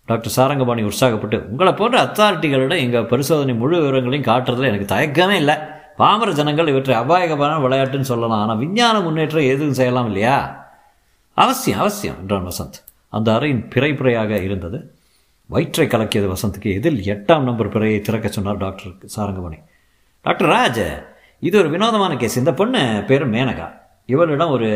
டாக்டர் சாரங்கபாணி உற்சாகப்பட்டு உங்களை போன்ற அத்தாரிட்டிகளிடம் எங்கள் பரிசோதனை முழு விவரங்களையும் காட்டுறதுல எனக்கு தயக்கமே இல்லை. பாமர ஜனங்கள் இவற்றை அபாயகமான விளையாட்டுன்னு சொல்லலாம். ஆனால் விஞ்ஞான முன்னேற்றம் எதுவும் செய்யலாம் இல்லையா? அவசியம் அவசியம் என்றான் வசந்த். அந்த அறையின் பிறை பிறையாக இருந்தது. வயிற்றை கலக்கியது வசந்துக்கு எதில் எட்டாம் நம்பர் பிறையை திறக்க சொன்னார் டாக்டர் சாரங்கபாணி. டாக்டர் ராஜ் இது ஒரு வினோதமான கேஸ். இந்த பொண்ணு பேர் மேனகா. இவளிடம் ஒரு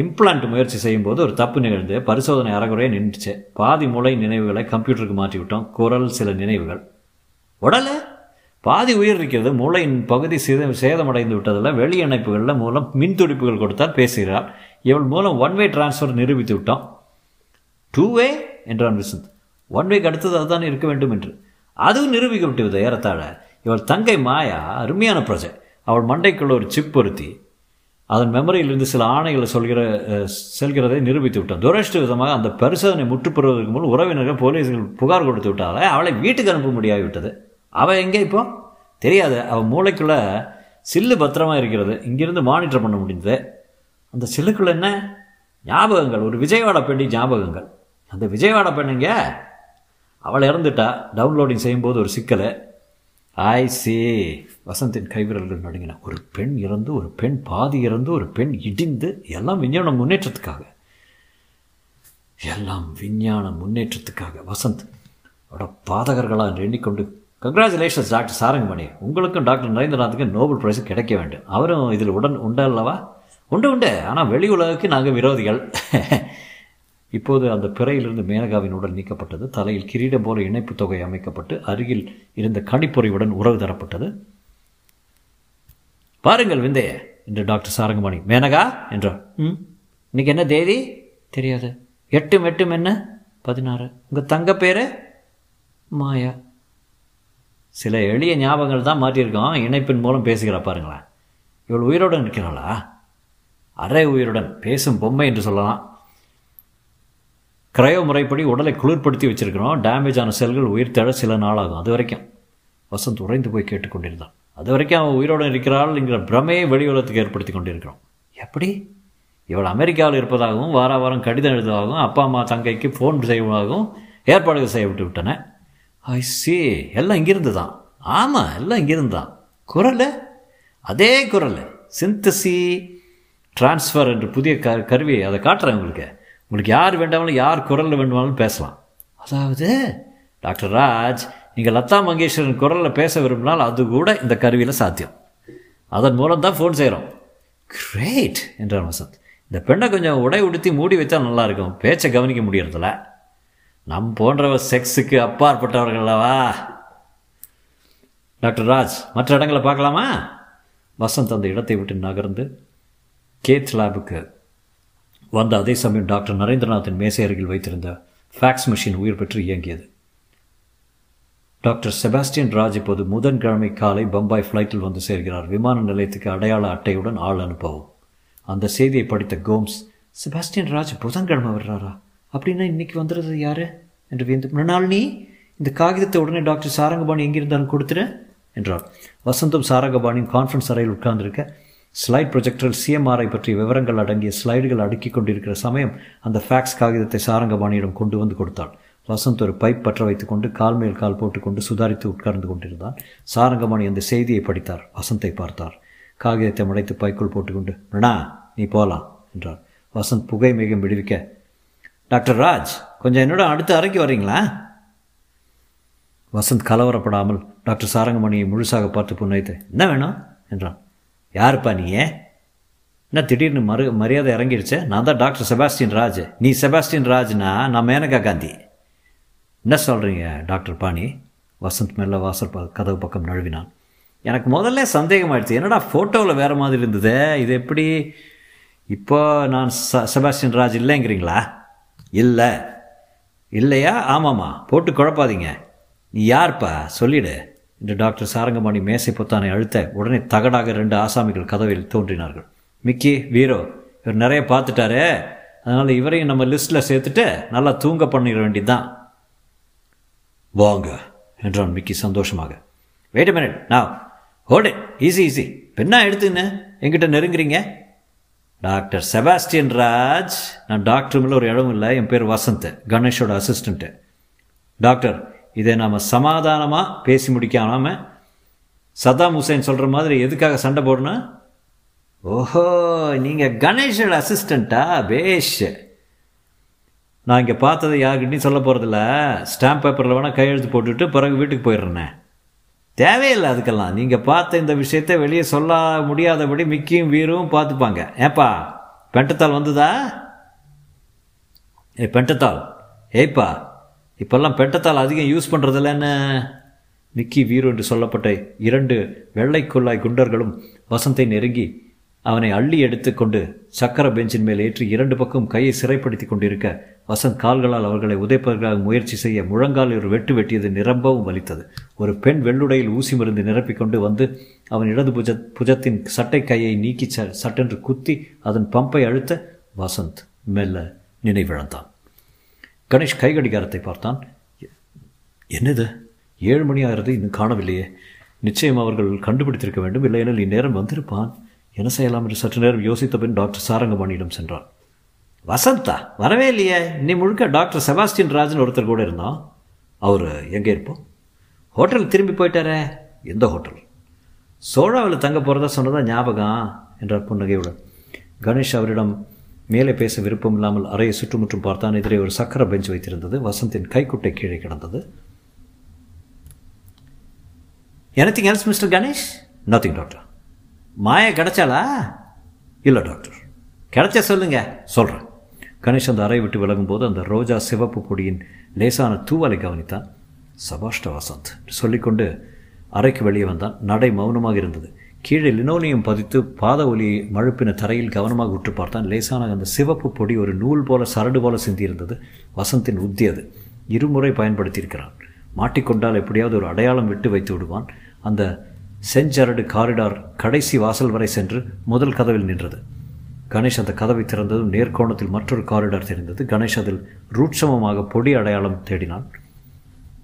இம்ப்ளான்ட் முயற்சி செய்யும்போது ஒரு தப்பு நிகழ்ந்து பரிசோதனை அறகுறையாக நின்றுச்சு. பாதி மூளை நினைவுகளை கம்ப்யூட்டருக்கு மாற்றி விட்டோம் குரல் சில நினைவுகள். உடலை? பாதி உயிர் இருக்கிறது. மூளையின் பகுதி சித சேதமடைந்து விட்டதில் வெளி இணைப்புகளில் மூலம் மின் துடிப்புகள் கொடுத்தால் பேசுகிறார். இவள் மூலம் ஒன் வே டிரான்ஸ்ஃபர் நிரூபித்து விட்டோம். டூ வே என்றான் விசந்த். ஒன் வேக்கு அடுத்தது அதுதான் இருக்க வேண்டும் என்று. அதுவும் நிரூபிக்க விட்டுவிது ஏறத்தாழ. இவள் தங்கை மாயா அருமையான பிரஜை. அவள் மண்டைக்குள்ள ஒரு சிப் பொருத்தி அதன் மெமரியிலிருந்து சில ஆணைகளை சொல்கிற செல்கிறதை நிரூபித்து விட்டான். துரஷ்ட விதமாக அந்த பரிசோதனை முற்றுப்பெறுவதற்கு முன் உறவினர்கள் போலீஸ்கள் புகார் கொடுத்து விட்டாலே அவளை வீட்டுக்கு அனுப்ப முடியாகிவிட்டது அவள் எங்கே இப்போ? தெரியாது. அவள் மூளைக்குள்ள சில்லு பத்திரமா இருக்கிறது. இங்கிருந்து மானிட்டர் பண்ண முடிந்தது. அந்த சில்லுக்குள்ள என்ன? ஞாபகங்கள். ஒரு விஜயவாடா பெண்ணி ஞாபகங்கள். அந்த விஜயவாடா பெண்ணுங்க அவள் இறந்துட்டா. டவுன்லோடிங் செய்யும்போது ஒரு சிக்கலை. ஐ சே வசந்தின் கைவிரல்கள் நடுங்கின. ஒரு பெண் இறந்து ஒரு பெண் பாதி இறந்து ஒரு பெண் இடிந்து எல்லாம் விஞ்ஞான முன்னேற்றத்துக்காக. எல்லாம் விஞ்ஞான முன்னேற்றத்துக்காக. வசந்த் அவட பாதகர்களாக எண்ணிக்கொண்டு கங்க்ராச்சுலேஷன்ஸ் டாக்டர் சாரங்கமணி. உங்களுக்கும் டாக்டர் நரேந்திரநாத்துக்கும் நோபல் பிரைஸ் கிடைக்க வேண்டும். அவரும் இதில் உடன் உண்டு அல்லவா? உண்டு உண்டு. ஆனால் வெளி உலகுக்கு நாங்கள் விரோதிகள். இப்போது அந்த பிறையிலிருந்து மேனகாவின் உடல் நீக்கப்பட்டது. தலையில் கிரீடம் போல இணைப்பு தொகை அமைக்கப்பட்டு அருகில் இருந்த கணிப்பொறியுடன் உறவு தரப்பட்டது. பாருங்கள் விந்தைய என்று டாக்டர் சாரங்கமணி. மேனகா என்றார் ம்? இன்னைக்கு என்ன தேதி? தெரியாது. எட்டும் எட்டும் என்ன? பதினாறு. உங்கள் தங்க பேர்? மாயா. சில எளிய ஞாபகங்கள் தான் மாற்றியிருக்கோம். இணைப்பின் மூலம் பேசுகிறா பாருங்களேன். இவள் உயிருடன் இருக்கிறாளா அரை உயிருடன் பேசும் பொம்மை என்று சொல்லலாம். கிரயோ முறைப்படி உடலை குளிர்படுத்தி வச்சிருக்கிறோம். டேமேஜ் ஆன செல்கள் உயிர் தேட சில நாளாகும். அது வரைக்கும். வசந்த் உறைந்து போய் கேட்டுக்கொண்டிருந்தான். அது வரைக்கும் அவன் உயிரோடு இருக்கிறாள் என்கிற பிரமையை வெளி உலகத்துக்கு ஏற்படுத்தி கொண்டிருக்கிறோம். எப்படி? இவள் அமெரிக்காவில் இருப்பதாகவும் வார வாரம் கடிதம் எழுதுவதாகவும் அப்பா அம்மா தங்கைக்கு ஃபோன் செய்வதாகவும் ஏற்பாடுகள் செய்யப்பட்டு விட்டன. ஐ சி எல்லாம் இங்கிருந்து தான் ஆமாம் எல்லாம் இங்கிருந்து தான் குரல்? அதே குரல். சிந்தசி ட்ரான்ஸ்ஃபர் என்று புதிய க கருவி அதை காட்டுறேன் உங்களுக்கு. உங்களுக்கு யார் வேண்டாமலும் யார் குரலில் வேண்டுமானாலும் பேசலாம். அதாவது டாக்டர் ராஜ் நீங்கள் லதா மங்கேஷ்வரன் குரலில் பேச விரும்பினால் அது கூட இந்த கருவியில் சாத்தியம். அதன் மூலம் தான் ஃபோன் செய்கிறோம் கிரேட் என்றார் வசந்த். இந்த பெண்ணை கொஞ்சம் உடை உடுத்தி மூடி வச்சா நல்லாயிருக்கும் பேச்சை கவனிக்க முடியறதில்ல. நம் போன்றவர் செக்ஸுக்கு அப்பாற்பட்டவர்கள் அல்லவா? டாக்டர் ராஜ் மற்ற இடங்களை பார்க்கலாமா? வசந்த் அந்த இடத்தை விட்டு நகர்ந்து கேத் லேபுக்கு வந்த அதே சமயம் டாக்டர் நரேந்திரநாத்தின் மேசை அருகில் வைத்திருந்த ஃபேக்ஸ் மிஷின் உயிர் பெற்று இயங்கியது. டாக்டர் செபாஸ்டியன் ராஜ் இப்போது முதன்கிழமை காலை பம்பாய் ஃப்ளைட்டில் வந்து சேர்கிறார். விமான நிலையத்துக்கு அடையாள அட்டையுடன் ஆள் அனுப்பவும். அந்த செய்தியை படித்த கோம்ஸ் செபாஸ்டியன் ராஜ் புதன்கிழமை வர்றாரா? அப்படின்னா இன்னைக்கு வந்துடுறது யாரு? என்று வியந்து மிருணாளினி இந்த காகிதத்தை உடனே டாக்டர் சாரங்கபாணி எங்கிருந்தாலும் கொடுத்துரு என்றார். வசந்தும் சாரங்கபாணியும் கான்ஃபரன்ஸ் அறையில் உட்கார்ந்துருக்க ஸ்லைட் ப்ரொஜெக்டரில் சிஎம்ஆரை பற்றிய விவரங்கள் அடங்கிய ஸ்லைடுகள் அடுக்கி கொண்டிருக்கிற சமயம் அந்த ஃபேக்ஸ் காகிதத்தை சாரங்கபாணியிடம் கொண்டு வந்து கொடுத்தாள் வசந்த் ஒரு பைப் பற்ற வைத்துக்கொண்டு கால் மேல் கால் போட்டுக்கொண்டு சுதாரித்து உட்கார்ந்து கொண்டிருந்தான். சாரங்கபாணி அந்த செய்தியை படித்தார். வசந்தை பார்த்தார். காகிதத்தை மடைத்து பைக்குள் போட்டுக்கொண்டு ரணா நீ போகலாம் என்றார். வசந்த் புகை மிகவும் விடுவிக்க டாக்டர் ராஜ் கொஞ்சம் என்னோட அடுத்த அறைக்கு வரீங்களா வசந்த் கலவரப்படாமல் டாக்டர் சாரங்கமணியை முழுசாக பார்த்து புன்னகைத்து என்ன வேணும்? என்றான். யாருப்பா நீ என்ன திடீர்னு மறு மரியாதை இறங்கிடுச்சே நான் தான் டாக்டர் செபாஸ்டின் ராஜ். நீ செபாஸ்டின் ராஜ்னா நான் மேனகா காந்தி. என்ன சொல்கிறீங்க டாக்டர் பாணி? வசந்த் மெல்ல வாசல் ப கதவு பக்கம் நழுவினான். எனக்கு முதல்ல சந்தேகமாயிடுச்சு. என்னடா ஃபோட்டோவில் வேறு மாதிரி இருந்தது? இது எப்படி? இப்போ நான் ச செபாஸ்டின் ராஜ் இல்லைங்கிறீங்களா? இல்லை. இல்லையா? ஆமாம்மா போட்டு குழப்பாதீங்க. நீ யார்ப்பா? சொல்லிடு. என்று டாக்டர் சாரங்கபாணி மேசை பொத்தானை அழுத்த உடனே தகடாக ரெண்டு ஆசாமிகள் கதவில் தோன்றினார்கள். மிக்கி வீரோ இவர் நிறைய பார்த்துட்டாரு. அதனால் இவரையும் நம்ம லிஸ்ட்டில் சேர்த்துட்டு நல்லா தூங்க பண்ணிட வேண்டியதுதான். வாங்க என்றான் மிக்கி சந்தோஷமாக. வெயிட் மினிட் நான் ஹோல்ட் ஈஸி ஈஸி பெண்ணா எடுத்துன்னு எங்கிட்ட நெருங்குறீங்க? டாக்டர் செபாஸ்டியன் ராஜ். நான் டாக்டர் மேலே ஒரு இடம் இல்லை. என் பேர் வசந்த் கணேஷோட அசிஸ்டண்ட்டு டாக்டர் இதை நாம் சமாதானமாக பேசி முடிக்காமல் சதாம் ஹுசைன் சொல்கிற மாதிரி எதுக்காக சண்டை போடணும்? ஓஹோ நீங்கள் கணேஷோட அசிஸ்டண்ட்டா பேஷ். நான் இங்கே பார்த்ததை யாருக்கிட்டையும் சொல்ல போகிறதில்ல ஸ்டாம்ப் பேப்பரில் வேணால் கையெழுத்து போட்டுட்டு பிறகு வீட்டுக்கு போயிடுறேனே. தேவையில்லை அதுக்கெல்லாம். நீங்கள் பார்த்த இந்த விஷயத்தை வெளியே சொல்ல முடியாதபடி மிக்கியும் வீரும் பார்த்துப்பாங்க. ஏப்பா பெண்டத்தால் வந்ததா? ஏ பெண்டத்தால் ஏய்ப்பா இப்பெல்லாம் பெட்டத்தால் அதிகம் யூஸ் பண்ணுறதில்லன்னு நிக்கி வீரு என்று சொல்லப்பட்ட இரண்டு வெள்ளைக்குள்ளாய் குண்டர்களும் வசந்தை நெருங்கி அவனை அள்ளி எடுத்துக்கொண்டு சக்கர பெஞ்சின் மேல் ஏற்றி இரண்டு பக்கம் கையை சிறைப்படுத்தி கொண்டிருக்க வசந்த் கால்களால் அவர்களை உதைப்பதற்காக முயற்சி செய்ய முழங்கால் ஒரு வெட்டு வெட்டியது நிரம்பவும் வலித்தது. ஒரு பெண் வெள்ளுடையில் ஊசி மருந்து நிரப்பிக்கொண்டு வந்து அவன் இடது புஜ புஜத்தின் சட்டை கையை நீக்கி ச சட்டென்று குத்தி அதன் பம்பை அழுத்த வசந்த் மெல்ல நினைவிழந்தான். கணேஷ் கைகடிகாரத்தை பார்த்தான். என்னது? ஏழு மணி ஆகிறது இன்னும் காணவில்லையே. நிச்சயம் அவர்கள் கண்டுபிடித்திருக்க வேண்டும். இல்லையெனில் இந்நேரம் வந்திருப்பான். என்ன செய்யலாம் என்று சற்று நேரம் யோசித்த பின் டாக்டர் சாரங்கபாணியிடம் சென்றான். வசந்தா வரவே இல்லையே. இன்னை முழுக்க டாக்டர் செபாஸ்டின் ராஜன் ஒருத்தர் கூட இருந்தான் அவர் எங்கே இருப்போம் ஹோட்டல் திரும்பி போயிட்டாரே. எந்த ஹோட்டல்? சோழாவில் தங்க போகிறதா சொன்னதா ஞாபகம்? என்றார் புன்னகையுடன். கணேஷ் அவரிடம் மேலே பேச விருப்பம் இல்லாமல் அறையை சுற்றுமுற்றும் பார்த்தான். எதிரே ஒரு சக்கர பெஞ்ச் வைத்திருந்தது. வசந்தின் கைக்குட்டை கீழே கிடந்தது. Anything else mister Ganesh nothing doctor Maya கிடைச்சாலா இல்லை டாக்டர் கிடைச்சா சொல்லுங்க. சொல்கிறேன் கணேஷ் அந்த அறையை விட்டு விலகும்போது அந்த ரோஜா சிவப்பு பொடியின் லேசான தூவலை கவனித்தான். சபாஷ்ட வசந்த் சொல்லிக்கொண்டு அறைக்கு வெளியே வந்தான். நடை மௌனமாக இருந்தது. கீழே லினோலியம் பதித்து பாத ஒலி மழுப்பின தரையில் கவனமாக உற்று பார்த்தான். லேசான அந்த சிவப்பு பொடி ஒரு நூல் போல சரடு போல சிந்தியிருந்தது. வசந்தின் உத்தி அது. இருமுறை பயன்படுத்தியிருக்கிறான். மாட்டிக்கொண்டால் எப்படியாவது ஒரு அடையாளம் விட்டு வைத்து விடுவான். அந்த செஞ்சரடு காரிடார் கடைசி வாசல் வரை சென்று முதல் கதவில் நின்றது. கணேஷ் அந்த கதவை திறந்ததும் நேர்கோணத்தில் மற்றொரு காரிடார் தெரிந்தது. கணேஷ் அதில் ரூட்சமமாக பொடி அடையாளம் தேடினான்.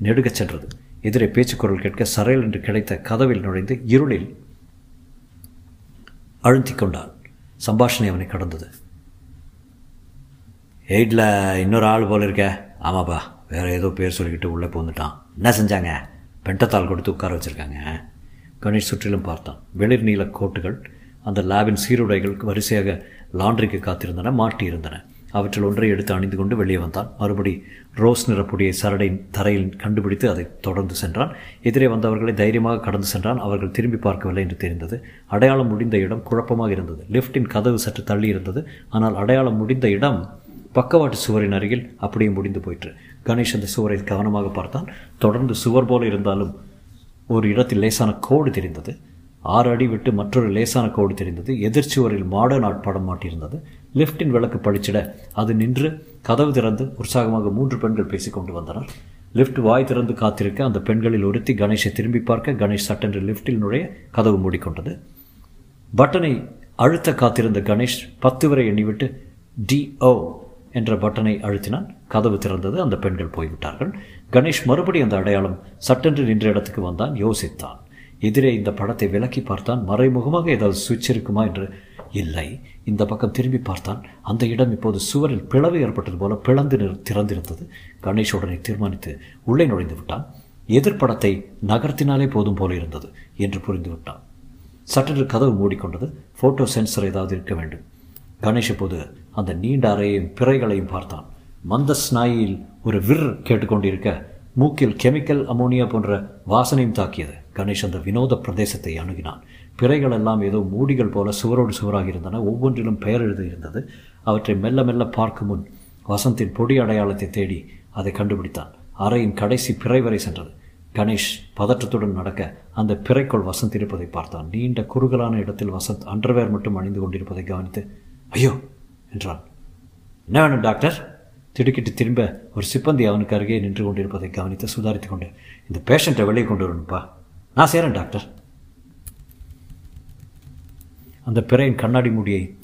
நெடுகச் சென்றது. எதிரே பேச்சுக்குரல் கேட்க சரையல் என்று கிடைத்த கதவில் நுழைந்து இருளில் அழுத்தி கொண்டான் சம்பாஷணை அவனை கடந்தது. எயிட்டில் இன்னொரு ஆள் போல இருக்க. ஆமாப்பா வேறு ஏதோ பேர் சொல்லிக்கிட்டு உள்ளே போந்துட்டான் என்ன செஞ்சாங்க? பெண்டத்தால் கொடுத்து உட்கார வச்சுருக்காங்க. கணேஷ் சுற்றிலும் பார்த்தான். வெளிர் நீல கோட்டுகள் அந்த லேபின் சீருடைகள் வரிசையாக லாண்ட்ரிக்கு காத்திருந்தன மாட்டியிருந்தன. அவற்றில் ஒன்றை எடுத்து அணிந்து கொண்டு வெளியே வந்தான். மறுபடி ரோஸ் நிறப்புடைய சரடை தரையில் கண்டுபிடித்து அதை தொடர்ந்து சென்றான். எதிரே வந்தவர்களை தைரியமாக கடந்து சென்றான். அவர்கள் திரும்பி பார்க்கவில்லை என்று தெரிந்தது. அடையாளம் முடிந்த இடம் குழப்பமாக இருந்தது. லிஃப்டின் கதவு சற்று தள்ளி இருந்தது. ஆனால் அடையாளம் முடிந்த இடம் பக்கவாட்டு சுவரின் அருகில் அப்படியே முடிந்து போயிற்று. கணேஷ் அந்த சுவரை கவனமாக பார்த்தான். தொடர்ந்து சுவர் போல இருந்தாலும் ஒரு இடத்தில் லேசான கோடு தெரிந்தது. ஆறு அடி விட்டு மற்றொரு லேசான கோடு தெரிந்தது. எதிர்ச்சுவரில் மாடர்ன் ஆட் படம் மாட்டியிருந்தது. லிஃப்டின் விளக்கு பழிச்சிட அது நின்று கதவு திறந்து உற்சாகமாக மூன்று பெண்கள் பேசிக்கொண்டு வந்தனர். லிஃப்ட் வாய் திறந்து காத்திருக்க அந்த பெண்களில் ஒருத்தி கணேஷை திரும்பி பார்க்க கணேஷ் சட்டென்று லிஃப்டில் நுழைய கதவு மூடிக்கொண்டது. பட்டனை அழுத்த காத்திருந்த கணேஷ் பத்து வரை எண்ணிவிட்டு டிஓ என்ற பட்டனை அழுத்தினான். கதவு திறந்தது. அந்த பெண்கள் போய்விட்டார்கள். கணேஷ் மறுபடி அந்த அடையாளம் சட்டென்று நின்ற இடத்துக்கு வந்தான். யோசித்தான். எதிரே இந்த படத்தை விலக்கி பார்த்தான் மறைமுகமாக ஏதாவது சுவிட்ச் இருக்குமா என்று. இல்லை இந்த பக்கம் திரும்பி பார்த்தான். அந்த இடம் இப்போது சுவரில் பிளவு ஏற்பட்டது போல பிளந்து திறந்திருந்தது. கணேஷ் உடனே தீர்மானித்து உள்ளே நுழைந்து விட்டான். எதிர்ப்படத்தை நகர்த்தினாலே போதும் போல இருந்தது என்று புரிந்து விட்டான். சட்டென்று கதவு மூடிக்கொண்டது. ஃபோட்டோ சென்சர் ஏதாவது இருக்க வேண்டும். கணேஷ் இப்போது அந்த நீண்ட அறையையும் பிறைகளையும் பார்த்தான். மந்த ஸ்நாயில் ஒரு விர் கேட்டுக்கொண்டிருக்க மூக்கில் கெமிக்கல் அமோனியா போன்ற வாசனையும் தாக்கியது. கணேஷ் அந்த வினோத பிரதேசத்தை அணுகினான். பிறைகள் எல்லாம் ஏதோ மூடிகள் போல சுவரோடு சுவராக இருந்தன. ஒவ்வொன்றிலும் பெயர் எழுதியிருந்தது. அவற்றை மெல்ல மெல்ல பார்க்கும் முன் வசந்தின் பொடி அடையாளத்தை தேடி அதை கண்டுபிடித்தான். அறையின் கடைசி பிறை வரை சென்றது. கணேஷ் பதற்றத்துடன் நடக்க அந்த பிறைக்குள் வசந்த் இருப்பதை பார்த்தான். நீண்ட குறுகலான இடத்தில் வசந்த் அண்டர்வேர் மட்டும் அணிந்து கொண்டிருப்பதை கவனித்து ஐயோ! என்றான். என்ன வேணும் டாக்டர்? திடுக்கிட்டு திரும்ப ஒரு சிப்பந்தி அவனுக்கு அருகே நின்று கொண்டிருப்பதை கவனித்து சுதாரித்து கொண்டு இந்த பேஷண்ட்டை வெளியே கொண்டு வரணும்ப்பா நான் சேரேன் டாக்டர். அந்த பிறையின் கண்ணாடி மூடியை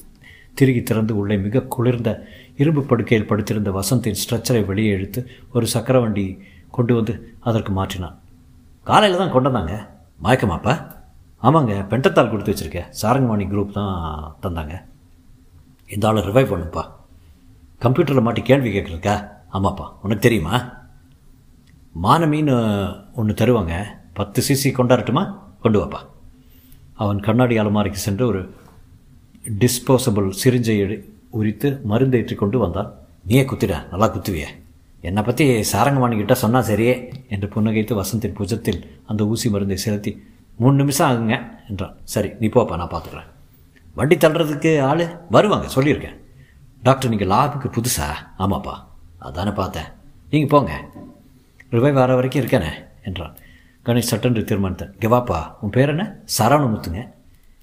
திருகி திறந்து உள்ளே மிக குளிர்ந்த இரும்பு படுக்கையில் படுத்திருந்த வசந்தின் ஸ்ட்ரெச்சரை வெளியே இழுத்து ஒரு சக்கரவண்டி கொண்டு வந்து அதற்கு மாற்றினான். காலையில் தான் கொண்டு வந்தாங்க. மயக்கமாப்பா? ஆமாங்க பெண்டத்தால் கொடுத்து வச்சுருக்கேன். சாரங்கவாணி குரூப் தான் தந்தாங்க. இந்த ஆளை ரிவைவ் பண்ணுப்பா கம்ப்யூட்டரில் மாட்டி கேள்வி கேட்குறக்கா ஆமாப்பா. உனக்கு தெரியுமா? மான மீன் ஒன்று தருவாங்க. பத்து சிசி கொண்டாடட்டுமா? கொண்டு வாப்பா. அவன் கண்ணாடி அலமாரிக்கு சென்று ஒரு டிஸ்போசபிள் சிரிஞ்சை உரித்து மருந்து ஏற்றி கொண்டு வந்தான். நீயே குத்திட. நல்லா குத்துவியே. என்னை பற்றி சாரங்கமானிக்கிட்ட சொன்னால் சரியே என்று புன்னகைத்து வசந்தின் புஜத்தில் அந்த ஊசி மருந்தை செலுத்தி மூணு நிமிஷம் ஆகுங்க என்றான். சரி நீ போப்பா நான் பார்த்துக்குறேன் வண்டி தள்ளுறதுக்கு ஆள்? வருவாங்க சொல்லியிருக்கேன். டாக்டர் நீங்கள் லாபுக்கு புதுசா? ஆமாப்பா. அதானே பார்த்தேன். நீங்கள் போங்க. ரிவைவ் வர வரைக்கும் இருக்கேனே என்றான். கணேஷ் சட்டென்று தீர்மானித்தேன். இங்கே உன் பேர் என்ன? சரவணமுத்துங்க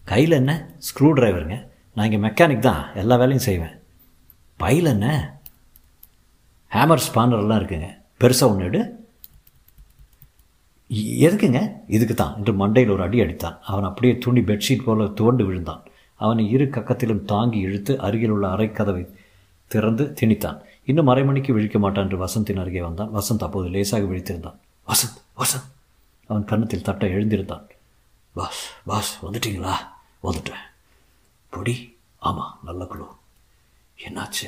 கையில் என்ன? ஸ்க்ரூ டிரைவருங்க நான் இங்கே மெக்கானிக் தான். எல்லா வேலையும் செய்வேன். பையில் என்ன? ஹேமர் ஸ்பானர்லாம் இருக்குங்க. பெருசாக ஒன்று எடு. எதுக்குங்க? இதுக்கு தான் என்று மண்டையில் ஒரு அடி அடித்தான். அவன் அப்படியே துணி பெட்ஷீட் போல துவண்டு விழுந்தான். அவனை இரு கக்கத்திலும் தாங்கி இழுத்து அருகில் உள்ள அறைக்கதவை திறந்து திணித்தான். இன்னும் அரை மணிக்கு விழிக்க மாட்டான் என்று வசந்தின் அருகே வந்தான். வசந்த் அப்போது லேசாக விழித்திருந்தான். வசந்த் வசந்த்! அவன் கன்னத்தில் தட்ட எழுந்திருந்தான். பாஸ் பாஸ் வந்துட்டீங்களா? வந்துட்டேன். பொடி? ஆமாம் நல்ல குழு. என்னாச்சு?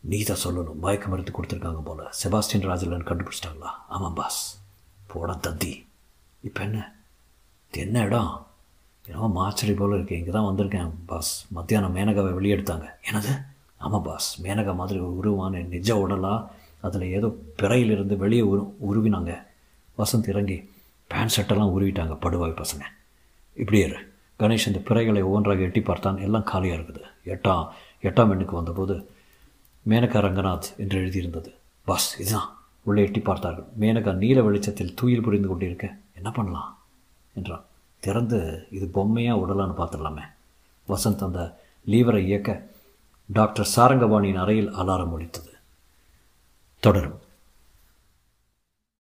நீ தான் சொல்லணும். மயக்க மருந்து கொடுத்துருக்காங்க போல. செபாஸ்டின் ராஜலன் கண்டுபிடிச்சிட்டாங்களா? ஆமாம் பாஸ். போட தந்தி. இப்போ என்ன? என்ன இடம்? என்னவோ மாச்சடி போல் இருக்கு. இங்கே தான் வந்திருக்கேன் பாஸ் மத்தியானம் மேனகாவை வெளியெடுத்தாங்க. என்னது? ஆமாம் பாஸ் மேனகா மாதிரி ஒரு உருவான நிஜ உடலா? அதில் ஏதோ பிறையிலிருந்து வெளியே உரு உருவினாங்க. வசந்த் இறங்கி பேண்ட் ஷர்ட்டெல்லாம் உருவிட்டாங்க படுவாய் பசங்க. இப்படியே இரு. கணேஷ் இந்த பிறைகளை ஒவ்வொன்றாக எட்டி பார்த்தான். எல்லாம் காலியாக இருக்குது. எட்டாம் எட்டாம் எண்ணுக்கு வந்தபோது மேனகா ரங்கநாத் என்று எழுதியிருந்தது. பாஸ் இதுதான். உள்ளே எட்டி பார்த்தார்கள். மேனகா நீல வெளிச்சத்தில் தூயில் புரிந்து கொண்டிருக்க என்ன பண்ணலாம்? என்றான். திறந்து இது பொம்மையாக உடலான்னு பார்த்துடலாமே. வசந்த் அந்த லீவரை இயக்க டாக்டர் சாரங்கபாணியின் அறையில் அலாரம் ஒழித்தது தொடரும்.